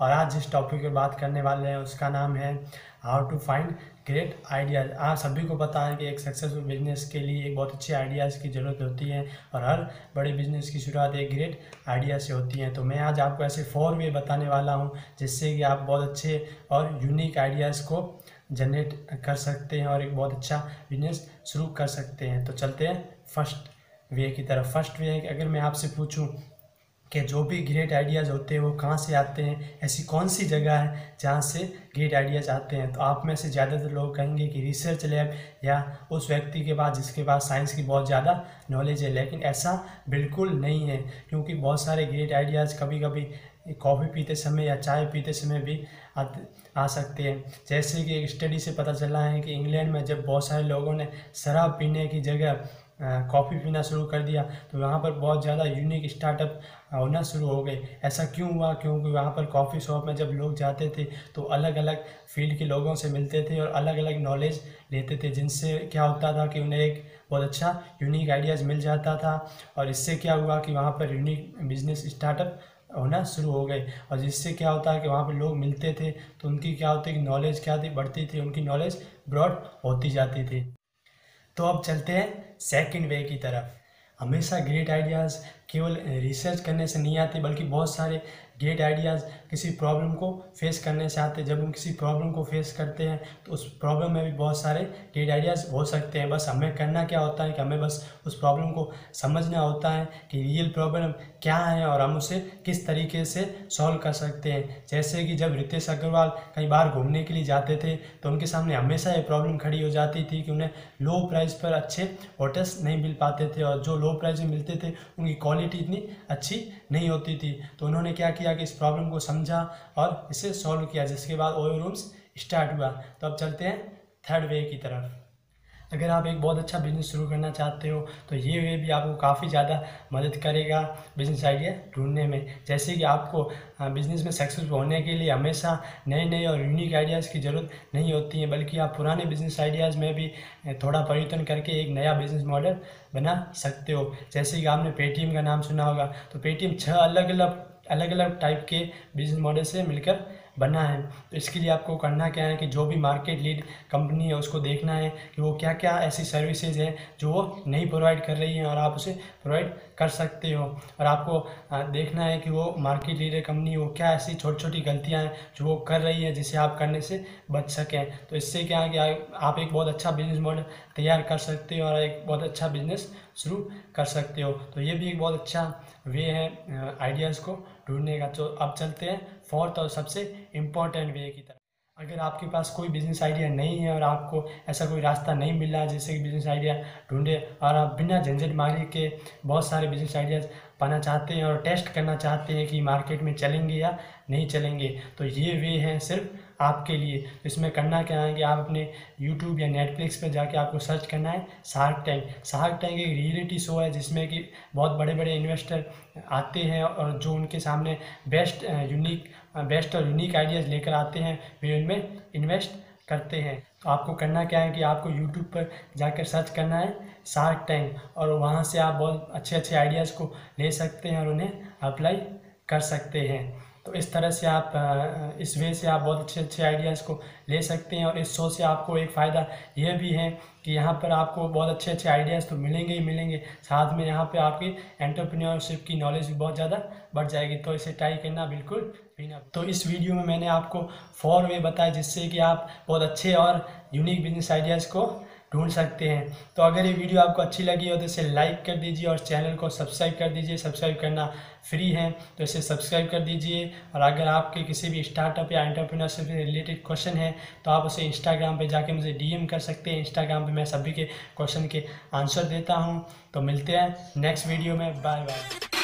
और आज जिस टॉपिक पर बात करने वाले हैं, उसका नाम है how to find great ideas आप सभी को पता है कि एक सक्सेसफुल बिज़नेस के लिए एक बहुत अच्छे आइडियाज़ की ज़रूरत होती है और हर बड़े बिज़नेस की शुरुआत एक ग्रेट आइडिया से होती है। तो मैं आज आपको ऐसे फोर वे बताने वाला हूँ, जिससे कि आप बहुत अच्छे और यूनिक आइडियाज़ को जनरेट कर सकते हैं और एक बहुत अच्छा बिज़नेस शुरू कर सकते हैं। तो चलते हैं फ़र्स्ट वे की तरफ़। फ़र्स्ट वे है कि अगर मैं आपसे पूछूँ कि जो भी ग्रेट आइडियाज़ होते हैं वो कहाँ से आते हैं? ऐसी कौन सी जगह है जहाँ से ग्रेट आइडियाज़ आते हैं? तो आप में से ज़्यादातर लोग कहेंगे कि रिसर्च लैब या उस व्यक्ति के पास जिसके पास साइंस की बहुत ज़्यादा नॉलेज है। लेकिन ऐसा बिल्कुल नहीं है क्योंकि बहुत सारे ग्रेट आइडियाज़ कभी कभी कॉफ़ी पीते समय या चाय पीते समय भी आ, आ सकते हैं। जैसे कि एक स्टडी से पता चला है कि इंग्लैंड में जब बहुत सारे लोगों ने शराब पीने की जगह कॉफ़ी पीना शुरू कर दिया तो वहाँ पर बहुत ज़्यादा यूनिक स्टार्टअप होना शुरू हो गए। ऐसा क्यों हुआ? क्योंकि वहाँ पर कॉफ़ी शॉप में जब लोग जाते थे तो अलग अलग फ़ील्ड के लोगों से मिलते थे और अलग अलग नॉलेज लेते थे, जिनसे क्या होता था कि उन्हें एक बहुत अच्छा यूनिक आइडियाज़ मिल जाता था। और इससे क्या हुआ कि वहाँ पर यूनिक बिज़नेस स्टार्टअप होना शुरू हो गए। और जिससे क्या होता है कि वहाँ पर लोग मिलते थे तो उनकी क्या होती है कि नॉलेज क्या थी? बढ़ती थी, उनकी नॉलेज ब्रॉड होती जाती थी। तो अब चलते हैं सेकंड वे की तरफ़। हमेशा ग्रेट आइडियाज़ केवल रिसर्च करने से नहीं आते, बल्कि बहुत सारे ग्रेट आइडियाज़ किसी प्रॉब्लम को फेस करने से आते हैं। जब हम किसी प्रॉब्लम को फेस करते हैं तो उस प्रॉब्लम में भी बहुत सारे ग्रेट आइडियाज़ हो सकते हैं। बस हमें करना क्या होता है कि हमें बस उस प्रॉब्लम को समझना होता है कि रियल प्रॉब्लम क्या है और हम उसे किस तरीके से सॉल्व कर सकते हैं। जैसे कि जब रितेश अग्रवाल कई बार घूमने के लिए जाते थे तो उनके सामने हमेशा ये प्रॉब्लम खड़ी हो जाती थी कि उन्हें लो प्राइस पर अच्छे होटल्स नहीं मिल पाते थे और जो लो प्राइस में मिलते थे, उनकी क्वालिटी इतनी अच्छी नहीं होती थी। तो उन्होंने क्या किया कि इस प्रॉब्लम को समझा और इसे सॉल्व किया, जिसके बाद ओयो रूम्स स्टार्ट हुआ। तो अब चलते हैं थर्ड वे की तरफ़। अगर आप एक बहुत अच्छा बिज़नेस शुरू करना चाहते हो तो ये वे भी आपको काफ़ी ज़्यादा मदद करेगा बिज़नेस आइडिया ढूँढने में। जैसे कि आपको बिज़नेस में सक्सेसफुल होने के लिए हमेशा नए नए और यूनिक आइडियाज़ की ज़रूरत नहीं होती है, बल्कि आप पुराने बिज़नेस आइडियाज़ में भी थोड़ा परिवर्तन करके एक नया बिज़नेस मॉडल बना सकते हो। जैसे कि आपने पेटीएम का नाम सुना होगा तो पेटीएम छः अलग अलग अलग अलग टाइप के बिज़नेस मॉडल से मिलकर बना है। तो इसके लिए आपको करना क्या है कि जो भी मार्केट लीड कंपनी है, उसको देखना है कि वो क्या क्या ऐसी सर्विसेज़ हैं जो वो नहीं प्रोवाइड कर रही हैं और आप उसे प्रोवाइड कर सकते हो। और आपको देखना है कि वो मार्केट लीडर कंपनी वो क्या ऐसी छोटी छोटी गलतियाँ हैं जो वो कर रही है जिसे आप करने से बच सकें। तो इससे क्या है कि आप एक बहुत अच्छा बिज़नेस मॉडल तैयार कर सकते हो और एक बहुत अच्छा बिज़नेस शुरू कर सकते हो। तो ये भी एक बहुत अच्छा वे है आइडियाज़ को ढूँढने का। तो अब चलते हैं फोर्थ और सबसे इंपॉर्टेंट वे की तरफ़ अगर आपके पास कोई बिज़नेस आइडिया नहीं है और आपको ऐसा कोई रास्ता नहीं मिल रहा है जैसे कि बिज़नेस आइडिया ढूंढे और आप बिना झंझट मारे के बहुत सारे बिज़नेस आइडियाज़ पाना चाहते हैं और टेस्ट करना चाहते हैं कि मार्केट में चलेंगे या नहीं चलेंगे। तो ये वे हैं सिर्फ़ आपके लिए। तो इसमें करना क्या है कि आप अपने यूट्यूब या नेटफ्लिक्स पर जाके आपको सर्च करना है शार्क टैंक शार्क टैंक एक रियलिटी शो है जिसमें कि बहुत बड़े बड़े इन्वेस्टर आते हैं और जो उनके सामने बेस्ट यूनिक बेस्ट और यूनिक आइडियाज़ लेकर आते हैं, वे उनमें इन्वेस्ट करते हैं। तो आपको करना क्या है कि आपको यूट्यूब पर जाकर सर्च करना है शार्क टैंक और वहाँ से आप बहुत अच्छे अच्छे आइडियाज़ को ले सकते हैं और उन्हें अप्लाई कर सकते हैं। तो इस तरह से आप इस वे से आप बहुत अच्छे अच्छे आइडियाज़ को ले सकते हैं और इस शो से आपको एक फ़ायदा यह भी है कि यहाँ पर आपको बहुत अच्छे अच्छे आइडियाज़ तो मिलेंगे ही मिलेंगे। साथ में यहाँ पे आपकी एंटरप्रेन्योरशिप की नॉलेज भी बहुत ज़्यादा बढ़ जाएगी। तो इसे ट्राई करना बिल्कुल भी ना। तो इस वीडियो में मैंने आपको फोर वे बताया जिससे कि आप बहुत अच्छे और यूनिक बिज़नेस आइडियाज़ को ढूंढ सकते हैं। तो अगर ये वीडियो आपको अच्छी लगी हो तो इसे लाइक कर दीजिए और चैनल को सब्सक्राइब कर दीजिए। सब्सक्राइब करना फ्री है तो इसे सब्सक्राइब कर दीजिए। और अगर आपके किसी भी स्टार्टअप या एंटरप्रेन्योरशिप से रिलेटेड क्वेश्चन है तो आप उसे इंस्टाग्राम पे जाके मुझे डीएम कर सकते हैं। इंस्टाग्राम पे मैं सभी के क्वेश्चन के आंसर देता हूँ। तो मिलते हैं नेक्स्ट वीडियो में। Bye bye